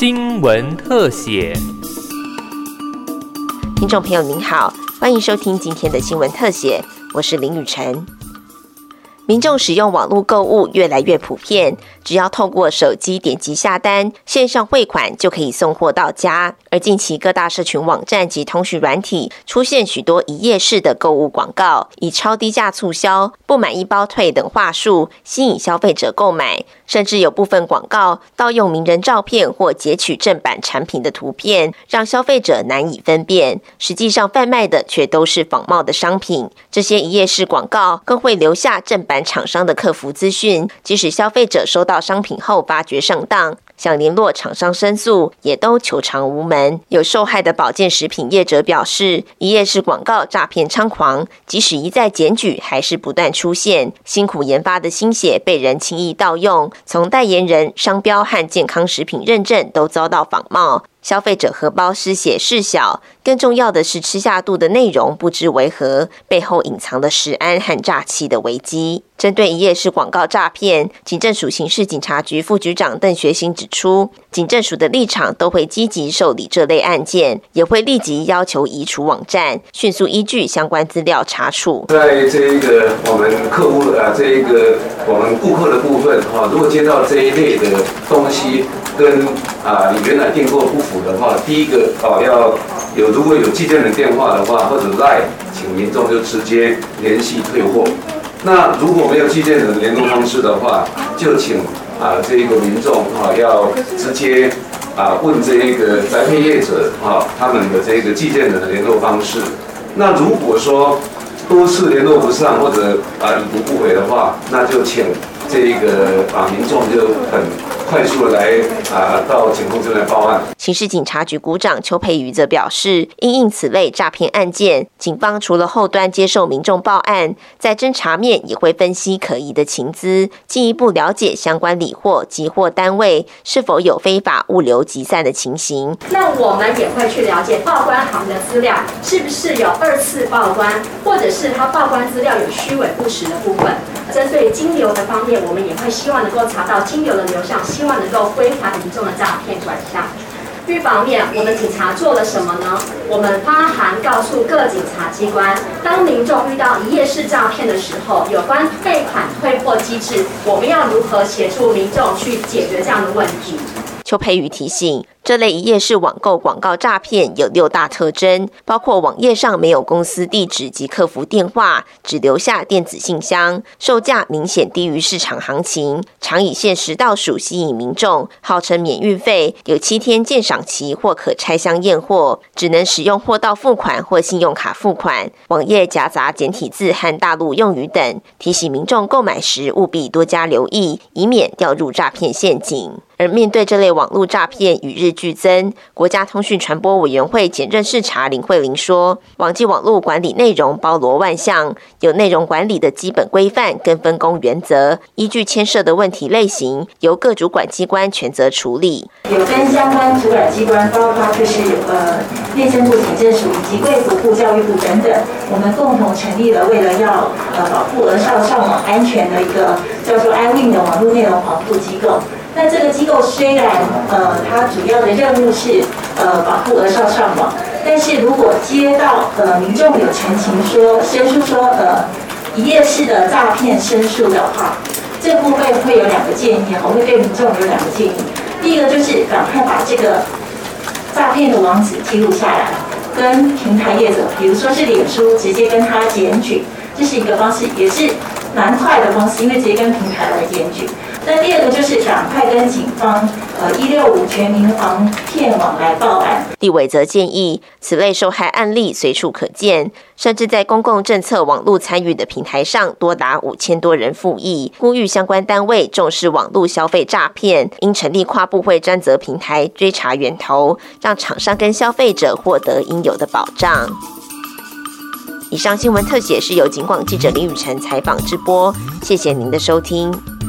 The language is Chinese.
新闻特写。听众朋友您好，欢迎收听今天的新闻特写，我是林雨晨。民众使用网络购物越来越普遍，只要透过手机点击下单，线上汇款就可以送货到家。而近期各大社群网站及通讯软体出现许多一页式的购物广告，以超低价促销、不满意包退等话术吸引消费者购买，甚至有部分广告盗用名人照片或截取正版产品的图片，让消费者难以分辨。实际上贩卖的却都是仿冒的商品。这些一页式广告更会留下正版。厂商的客服资讯，即使消费者收到商品后发觉上当，想联络厂商申诉，也都求偿无门。有受害的保健食品业者表示，一页式广告诈骗猖狂，即使一再检举，还是不断出现。辛苦研发的心血被人轻易盗用，从代言人、商标和健康食品认证都遭到仿冒。消费者荷包失血事小，更重要的是吃下肚的内容不知为何，背后隐藏的食安和诈欺的危机。针对一页式广告诈骗，警政署刑事警察局副局长邓学兴指出，警政署的立场都会积极受理这类案件，也会立即要求移除网站，迅速依据相关资料查处。在这一个我们客户啊，这一个我们顾客的部分哈，如果接到这一类的东西。跟啊，你原来订购不符的话，第一个哦，要有如果有寄件人电话的话，或者赖，请民众就直接联系退货。那如果没有寄件人联络方式的话，就请啊这一个民众啊要直接啊问这一个宅配业者啊他们的这个寄件人的联络方式。那如果说多次联络不上或者啊已读不回的话，那就请这一个啊民众就很。快速的来啊，到警控这边报案。刑事警察局股长邱培瑜则表示，因应此类诈骗案件，警方除了后端接受民众报案，在侦查面也会分析可疑的情资，进一步了解相关理货集货单位是否有非法物流集散的情形。那我们也会去了解报关行的资料是不是有二次报关，或者是他报关资料有虚伪不实的部分。针对金流的方面，我们也会希望能够查到金流的流向。希望能够归还民众的诈骗款项。预防面，我们警察做了什么呢？我们发函告诉各警察机关，当民众遇到一夜式诈骗的时候，有关退款退货机制，我们要如何协助民众去解决这样的问题？邱培宇提醒。这类一页式网购广告诈骗有六大特征，包括网页上没有公司地址及客服电话，只留下电子信箱，售价明显低于市场行情，常以限时倒数吸引民众，号称免运费，有七天鉴赏期或可拆箱验货，只能使用货到付款或信用卡付款，网页夹杂简体字和大陆用语等，提醒民众购买时务必多加留意，以免掉入诈骗陷阱。而面对这类网络诈骗与日俱增，国家通讯传播委员会检任视察林慧玲说：“网际网络管理内容包罗万象，有内容管理的基本规范跟分工原则，依据牵涉的问题类型，由各主管机关全责处理。有跟相关主管机关，包括就是呃内政部、警政署以及贵族部、教育部等等，我们共同成立了为了要呃保护儿少上网安全的一个叫做 iWin 的网络内容保护机构。”那这个机构虽然呃，它主要的任务是呃保护儿少上网，但是如果接到呃民众有陈情说申诉说呃一页式的诈骗申诉的话，这部分会有两个建议，我会对民众有两个建议。第一个就是赶快把这个诈骗的网址记录下来，跟平台业者，比如说是脸书，直接跟他检举，这是一个方式，也是蛮快的方式，因为直接跟平台来检举。那第二个就是赶快跟警方，呃，一六五全民防骗网来报案。地委则建议，此类受害案例随处可见，甚至在公共政策网络参与的平台上，多达五千多人复议。呼吁相关单位重视网络消费诈骗，应成立跨部会专责平台追查源头，让厂商跟消费者获得应有的保障。以上新闻特写是由警广记者林雨辰采访直播，谢谢您的收听。